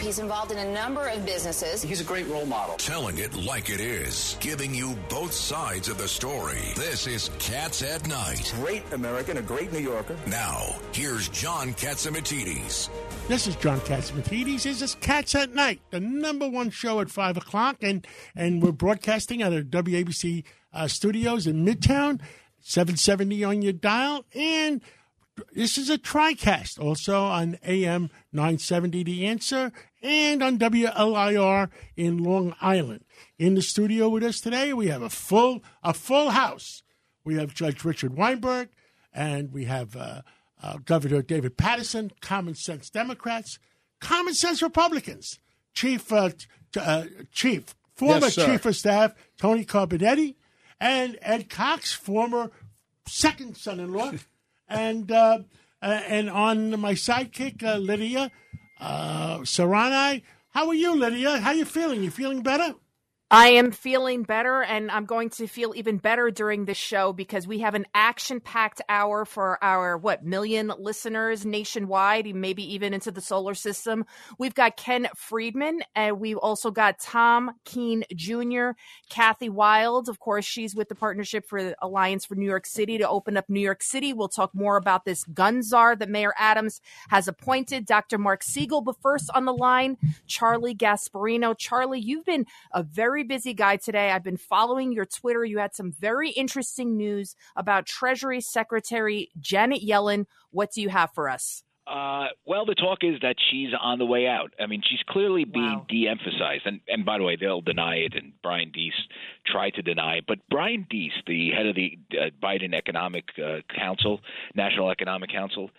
He's involved in a number of businesses. He's a great role model. Telling it like it is, giving you both sides of the story. This is Cats at Night. Great American, a great New Yorker. Now, here's John Catsimatidis. This is John Catsimatidis. This is Cats at Night, the number one show at 5 o'clock, and, and we're broadcasting out of WABC uh, studios in Midtown, 770 on your dial, and this is a TriCast, also on AM 970 The Answer and on WLIR in Long Island. In the studio with us today, we have a full a full house. We have Judge Richard Weinberg, and we have uh, uh, Governor David Paterson, Common Sense Democrats, Common Sense Republicans, Chief uh, uh, Chief former Yes. Chief of Staff Tony Carbonetti, and Ed Cox, former second son-in-law, and uh, uh, and on my sidekick uh, Lydia uh, Serrani. How are you, Lydia? How you feeling? You feeling better? I am feeling better, and I'm going to feel even better during this show because we have an action-packed hour for our what million listeners nationwide, maybe even into the solar system. We've got Ken Friedman, and we've also got Tom Kean Jr., Kathy Wylde. Of course, she's with the Partnership for Alliance for New York City to open up New York City. We'll talk more about this gun czar that Mayor Adams has appointed. Dr. Marc Siegel, but first on the line, Charlie Gasparino. Charlie, you've been a very busy guy today. I've been following your Twitter. You had some very interesting news about Treasury Secretary Janet Yellen. What do you have for us? Uh, well, the talk is that she's on the way out. I mean, she's clearly being Wow. de-emphasized, and and by the way, they'll deny it, and Brian Deese tried to deny it. But Brian Deese, the head of the uh, Biden Economic uh, Council, National Economic Council,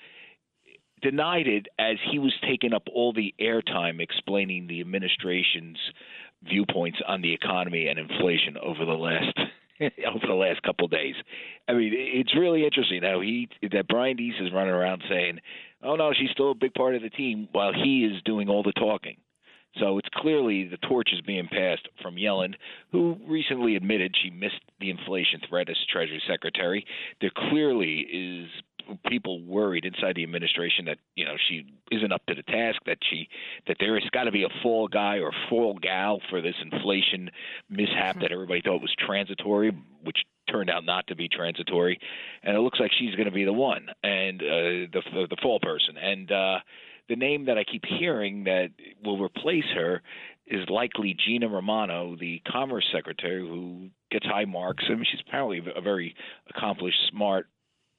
denied it as he was taking up all the airtime explaining the administration's viewpoints on the economy and inflation over the last over the last couple of days. I mean, it's really interesting how he that Brian Deese is running around saying, "Oh no, she's still a big part of the team," while he is doing all the talking. So it's clearly the torch is being passed from Yellen, who recently admitted she missed the inflation threat as Treasury Secretary. There clearly is people worried inside the administration that you know she isn't up to the task that she that there has got to be a fall guy or fall gal for this inflation mishap that everybody thought was transitory which turned out not to be transitory. And it looks like she's going to be the one and uh, the the fall person. And uh the name that I keep hearing that will replace her is likely Gina Raimondo, the Commerce Secretary, who gets high marks. I mean, she's apparently a very accomplished, smart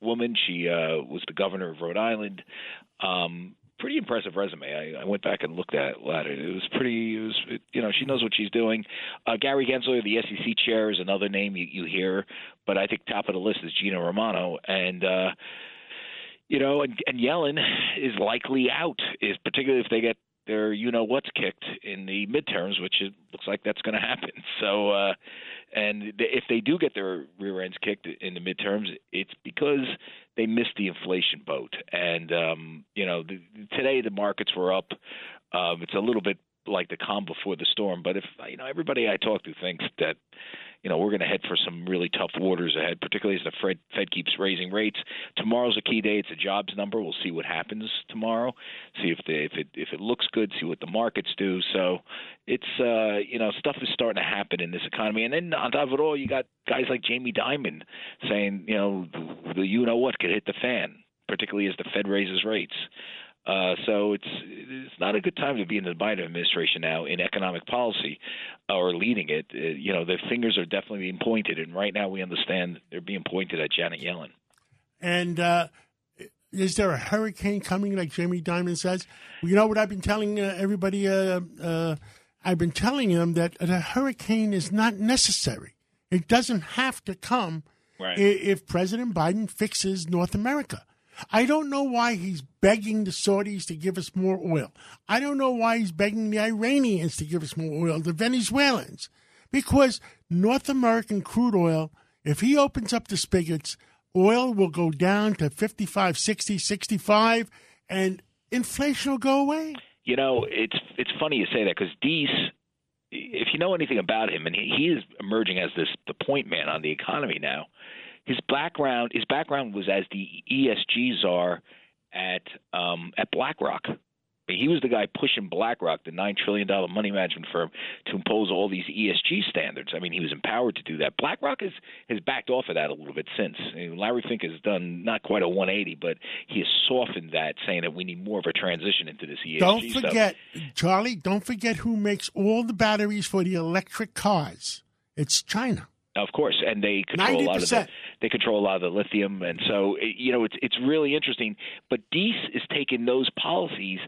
woman. She uh, was the governor of Rhode Island. Um, pretty impressive resume. I, I went back and looked at, at it. It was pretty. It was, it, you know, she knows what she's doing. Uh, Gary Gensler, the SEC chair, is another name you, you hear, but I think top of the list is Gina Raimondo, and. uh you know, and, and Yellen is likely out, is particularly if they get their you know what's kicked in the midterms, which it looks like that's going to happen. So, uh, and if they do get their rear ends kicked in the midterms, it's because they missed the inflation boat. And um, you know, the, today the markets were up. Um, it's a little bit like the calm before the storm. But if you know everybody I talk to thinks that you know we're going to head for some really tough waters ahead, particularly as the Fed, Fed keeps raising rates. Tomorrow's a key day; it's a jobs number. We'll see what happens tomorrow. See if the if it if it looks good. See what the markets do. So it's uh, you know stuff is starting to happen in this economy. And then on top of it all, you got guys like Jamie Dimon saying you know the you know what could hit the fan, particularly as the Fed raises rates. Uh, so it's it's not a good time to be in the Biden administration now in economic policy uh, or leading it. Uh, you know, the fingers are definitely being pointed, and right now we understand they're being pointed at Janet Yellen. And uh, is there a hurricane coming, like Jamie Dimon says? You know what I've been telling uh, everybody? Uh, uh, I've been telling them that a hurricane is not necessary. It doesn't have to come Right. if President Biden fixes North America. I don't know why he's begging the Saudis to give us more oil. I don't know why he's begging the Iranians to give us more oil, the Venezuelans. Because North American crude oil, if he opens up the spigots, oil will go down to 55, 60, 65, and inflation will go away. You know, it's it's funny you say that because Deese, if you know anything about him, and he, he is emerging as this the point man on the economy now. His background his background was as the ESG czar at um, at BlackRock. He was the guy pushing BlackRock, the nine trillion dollar money management firm, to impose all these ESG standards. I mean, he was empowered to do that. BlackRock has has backed off of that a little bit since. Larry Fink has done not quite a 180, but he has softened that, saying that we need more of a transition into this ESG. Don't forget, stuff. Charlie. Don't forget who makes all the batteries for the electric cars. It's China. Of course, and they control 90%. a lot of the they control a lot of the lithium, and so you know it's it's really interesting. But Deese is taking those policies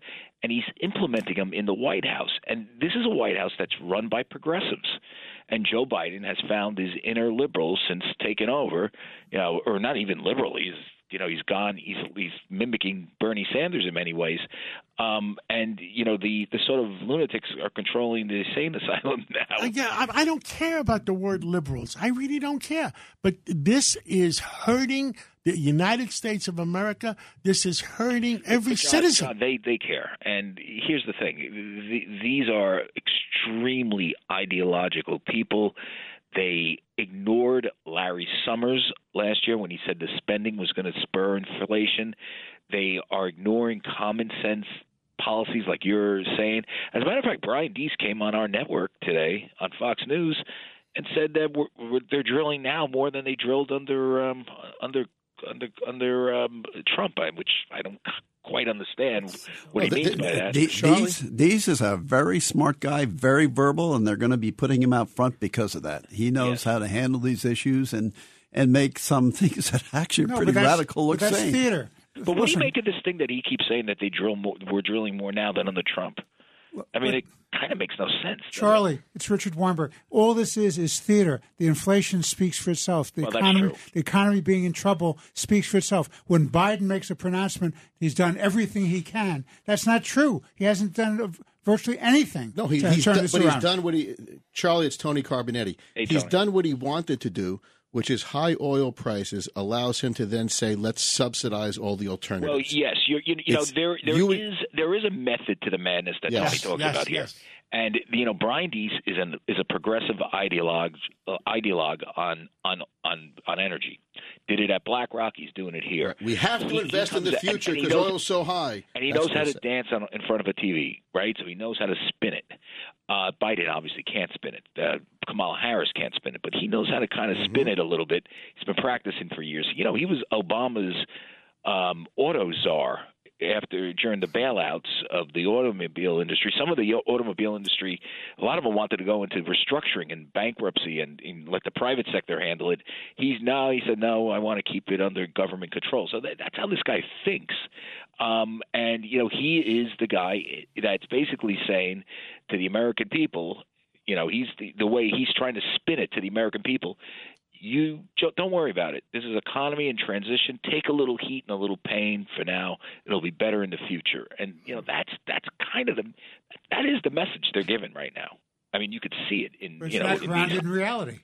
and he's implementing them in the White House, and this is a White House that's run by progressives. And Joe Biden has found his inner liberals since taking over, you know, or not even liberal. He's you know he's gone he's he's mimicking Bernie Sanders in many ways um and you know the the sort of lunatics are controlling the insane asylum now Uh, yeah, I, I don't care about the word liberals. I really don't care. But this is hurting the United States of America. This is hurting every John, citizen. John, they they care, and here's the thing: the, these are extremely ideological people. They ignored Larry Summers last year when he said the spending was going to spur inflation. They are ignoring common sense policies like you're saying. As a matter of fact, Brian Deese came on our network today on Fox News and said that we're, we're, they're drilling now more than they drilled under um, under under under um, Trump, which I don't quite understand what he means th- by that. th- Deese, Deese is a very smart guy, very verbal, and they're going to be putting him out front because of that. He knows how to handle these issues and and make some things that actually are No, pretty radical look but that's sane. theater. But what do Listen, you make of this thing that he keeps saying that they drill more, we're drilling more now than under Trump? I mean, it kind of makes no sense. does it? Charlie, it's Richard Weinberg. All this is is theater. The inflation speaks for itself. The Well, that's economy, true. the economy being in trouble speaks for itself. When Biden makes a pronouncement, he's done everything he can. That's not true. He hasn't done virtually anything. No, he, to he's turn done, this but around. he's done what he. Charlie, it's Tony Carbonetti. Hey, he's Tony. done what he wanted to do, which is high oil prices allows him to then say, "Let's subsidize all the alternatives." Well, yes, you're, you, you know It's- there there you- is there is a method to the madness that Yes, Tony talks yes, about here, yes. And you know Brian Deese is an is a progressive ideologue uh, ideologue on on on on energy. Did it at BlackRock. He's doing it here. we have to he invest in the future because oil's so high. and he That's knows how to dance on, in front of a TV, right? So he knows how to spin it. Uh, Biden obviously can't spin it. Uh, Kamala Harris can't spin it, but he knows how to kind of spin it a little bit. He's been practicing for years. You know, he was Obama's um, auto czar after during the bailouts of the automobile industry. Some of the automobile industry, a lot of them wanted to go into restructuring and bankruptcy and, and let the private sector handle it. He's now he said no, I want to keep it under government control. So that, that's how this guy thinks. Um, and you know he is the guy that's basically saying to the American people, you know, he's the, the way he's trying to spin it to the American people you don't worry about it. This is economy and transition. Take a little heat and a little pain for now. It'll be better in the future. And you know that's that's kind of the that is the message they're giving right now. I mean, you could see it in It's you know grounded in reality.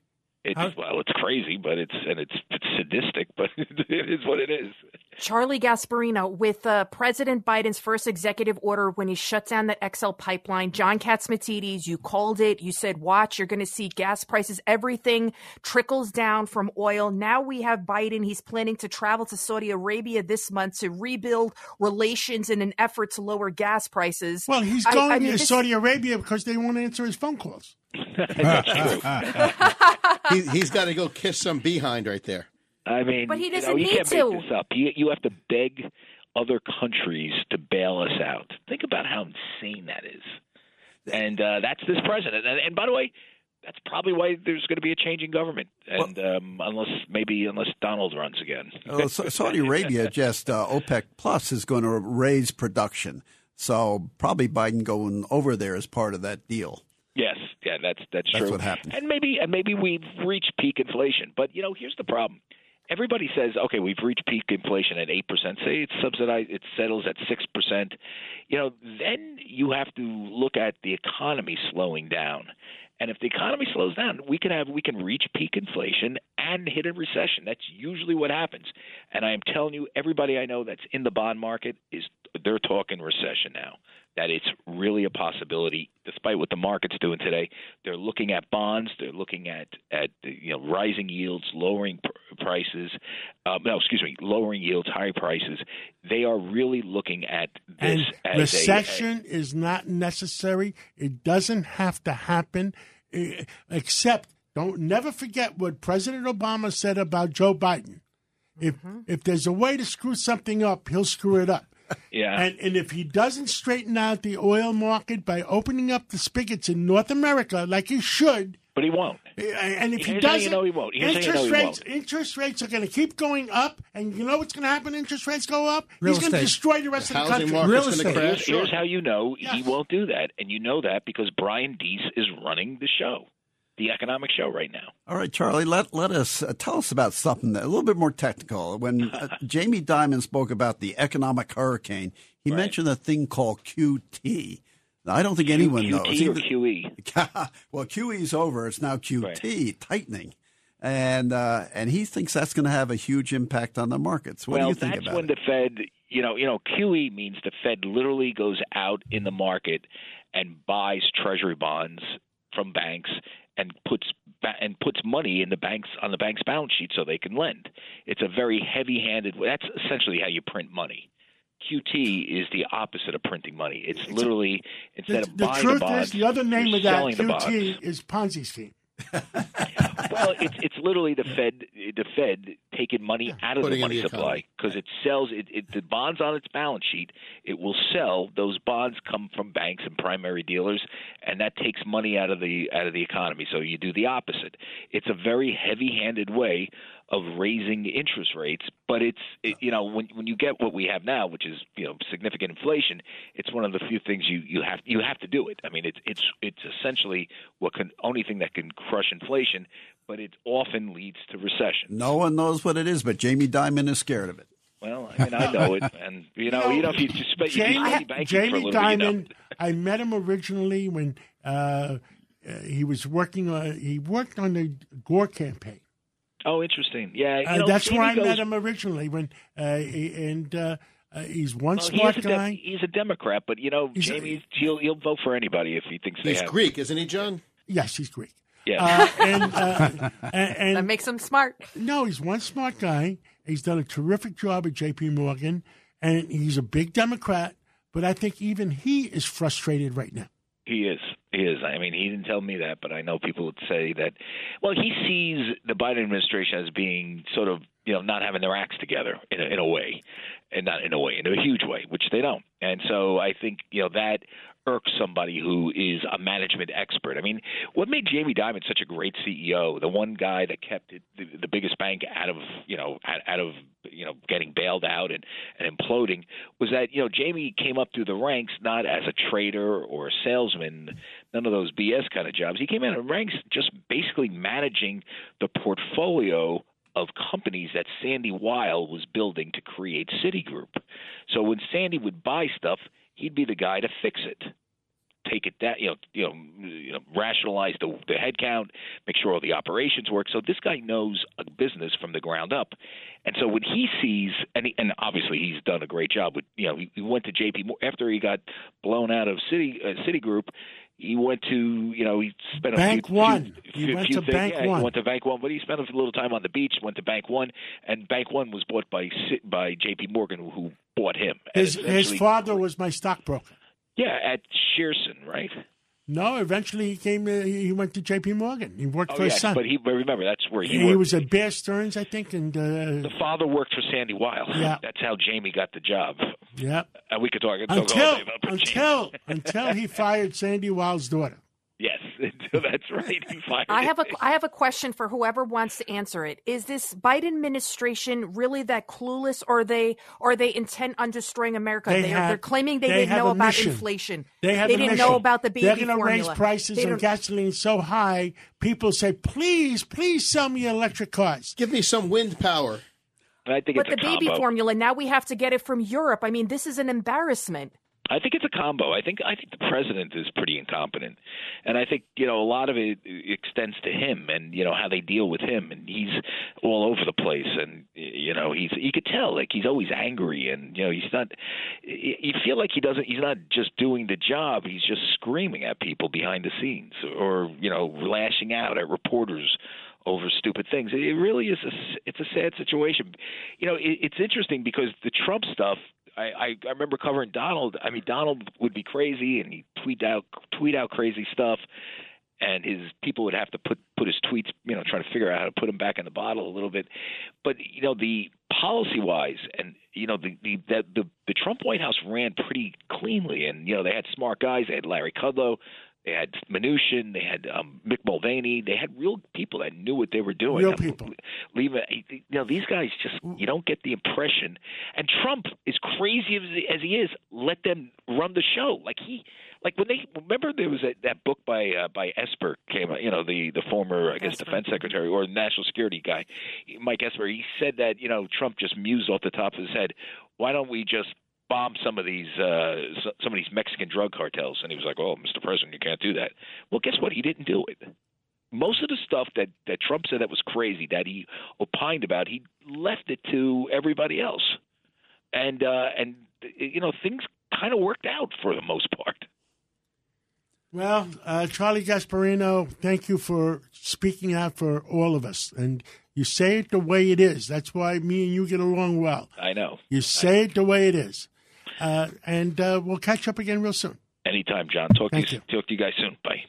It's How- well, it's crazy, but it's and it's it's sadistic, but it is what it is. Charlie Gasparino, with uh, President Biden's first executive order when he shut down that XL pipeline, John Catsimatidis, you called it. You said, watch, you're going to see gas prices, everything trickles down from oil. Now we have Biden. He's planning to travel to Saudi Arabia this month to rebuild relations in an effort to lower gas prices. Well, he's I- going I mean, to this- Saudi Arabia because they won't answer his phone calls. he, he's got to go kiss some behind right there. I mean, But he doesn't know, you need can't to. make this up. You you have to beg other countries to bail us out. Think about how insane that is. And uh, that's this president. And, and by the way, that's probably why there's going to be a change in government, and um, unless maybe unless Donald runs again. Well, Sa- Saudi Arabia just uh, OPEC Plus is going to raise production, so probably Biden going over there as part of that deal. Yeah, that's that's, That's true. what happened. And maybe and maybe we've reached peak inflation. But you know, here's the problem. Everybody says, okay, we've reached peak inflation at eight percent. Say it's subsidized, it settles at six percent. You know, then you have to look at the economy slowing down. And if the economy slows down, we can have we can reach peak inflation and hit a recession. That's usually what happens. And I am telling you, everybody I know that's in the bond market is they're talking recession now. that it's really a possibility, despite what the market's doing today. They're looking at bonds. They're looking at at you know rising yields, lowering pr- prices. Uh, no, excuse me, lowering yields, high prices. They are really looking at this and as recession a, is not necessary. It doesn't have to happen, except don't never forget what President Obama said about Joe Biden. If Mm-hmm. if there's a way to screw something up, he'll screw it up. Yeah. And and if he doesn't straighten out the oil market by opening up the spigots in North America like he should, but he won't. Eh, and if he Here's how you doesn't, know he won't. Here's how you interest know he rates interest rates are going to keep going up, and you know what's going to happen? Interest rates go up. Real He's going to destroy the rest The of the country. Real going estate. crash. Here's, here's how you know he won't do that, and you know that because Brian Deese is running the show, the economic show right now. All right, Charlie, let let us uh, tell us about something that, a little bit more technical. When uh, Jamie Dimon spoke about the economic hurricane, he Right. mentioned a thing called QT. Now, I don't think anyone QT knows. Either- QE? well, QE is over. It's now QT, tightening, and uh, and he thinks that's going to have a huge impact on the markets. What well, do you think that's about when it? the Fed, you know, you know, QE means the Fed literally goes out in the market and buys Treasury bonds from banks and puts ba- and puts money in the banks on the bank's balance sheet so they can lend. It's a very heavy-handed. That's essentially how you print money. QT is the opposite of printing money. It's literally instead The, of the buying truth the bonds, is, the other name of that the. QT is Ponzi scheme. well, it's it's literally the Fed the Fed taking money out of the money the supply because it sells it, it the bonds on its balance sheet. It will sell those bonds come from banks and primary dealers, and that takes money out of the out of the economy. So you do the opposite. It's a very heavy-handed way of raising interest rates, but it's it, you know when when you get what we have now, which is you know significant inflation, it's one of the few things you you have you have to do it. I mean, it's it's it's essentially what can only thing that can crush inflation, but it often leads to recession. No one knows what it is, but Jamie Dimon is scared of it. Well, I mean, I know it, and you know, you know, if you just spend, if you Jamie, study banking for a Jamie little bit, you know. Dimon, I met him originally when uh, uh, he was working on he worked on the Gore campaign. Oh, interesting. Yeah, you Uh, know, that's Jamie where I goes, met him originally. When uh, and uh, uh, he's one Well, smart he's a, Dem- guy. he's a Democrat, but you know, He's a- he'll he'll vote for anybody if he thinks they He's have. Greek, isn't he, John? yes, he's Greek. Yeah. Uh, and, uh, and, and That makes him smart. No, he's one smart guy. He's done a terrific job at J.P. Morgan, and he's a big Democrat. But I think even he is frustrated right now. He is. Is. I mean, he didn't tell me that, but I know people would say that. Well, he sees the Biden administration as being sort of, you know, not having their acts together in a, in a way, and not in a way, in a huge way, which they don't. And so I think, you know, that irks somebody who is a management expert. I mean, what made Jamie Dimon such a great CEO? The one guy that kept the, the biggest bank out of, you know, out, out of, you know, getting bailed out and, and imploding was that, you know, Jamie came up through the ranks not as a trader or a salesman, none of those BS kind of jobs. He came in the ranks just basically managing the portfolio of companies that Sandy Weill was building to create Citigroup. So when Sandy would buy stuff, he'd be the guy to fix it. Take it that you know, you know, you know, rationalize the the headcount, make sure all the operations work. So this guy knows a business from the ground up, and so when he sees, and he, and obviously he's done a great job with, you know, he, he went to J.P. After he got blown out of City uh, Citigroup, he went to, you know, he spent a Bank One. few, He went to things- Bank yeah, One. He went to Bank One, but he spent a little time on the beach. Went to Bank One, and Bank One was bought by by J.P. Morgan, who, bought him. His his father was my stockbroker. yeah, at Shearson, right? No, eventually he came. To, he went to J.P. Morgan. He worked Oh for his son. but he but remember that's where he, he worked. was at Bear Stearns, I think, and uh, the father worked for Sandy Weill. Yeah. that's how Jamie got the job. Yeah. And we could talk, talk all Until day about until until he fired Sandy Weill's daughter. Yes, that's right. He fired. I have a it. I have a question for whoever wants to answer it. Is this Biden administration really that clueless, or are they are they intent on destroying America? They they are, have- they're claiming they, they didn't know about mission. inflation. They have. they didn't mission. know about the baby They're gonna raise prices They gasoline so high. People say, "Please, please sell me electric cars." Give me some wind power. I think But the it's a baby formula now we have to get it from Europe. I mean, this is an embarrassment. I think it's a combo. I think I think the president is pretty incompetent, and I think you know a lot of it extends to him and you know how they deal with him, and he's all over the place, and you know he's you could tell like he's always angry, and you know he's not. You feel like he doesn't. He's not just doing the job. He's just screaming at people behind the scenes, or you know lashing out at reporters over stupid things. It really is a it's a sad situation. You know, it, it's interesting because the Trump stuff I, I I remember covering Donald. I mean, Donald would be crazy, and he tweet out tweet out crazy stuff, and his people would have to put put his tweets, you know, trying to figure out how to put him back in the bottle a little bit. But you know, the policy wise, and you know, the the the the, the Trump White House ran pretty cleanly, and you know, they had smart guys. They had Larry Kudlow. They had Mnuchin, they had um, Mick Mulvaney, they had real people that knew what they were doing. Real people. Leave. You know, these guys just you don't get the impression. And Trump, as crazy as he is, let them run the show. Like he, like when they remember there was a, that book by uh, by Esper came out. You know, the the former I guess Esper. defense secretary or national security guy, Mike Esper. He said that you know Trump just mused off the top of his head. Why don't we just bomb some of these uh, some of these Mexican drug cartels. And he was like, "Oh, Mr. President, you can't do that." Well, guess what? He didn't do it. Most of the stuff that that Trump said that was crazy, that he opined about, he left it to everybody else, and uh, and you know things kind of worked out for the most part. Well, uh, Charlie Gasparino, thank you for speaking out for all of us. And you say it the way it is. That's why me and you get along well. I know. You say it the way it is. Uh, and uh, we'll catch up again real soon. Anytime, John. Talk Thank to you. you, talk to you guys soon. Bye.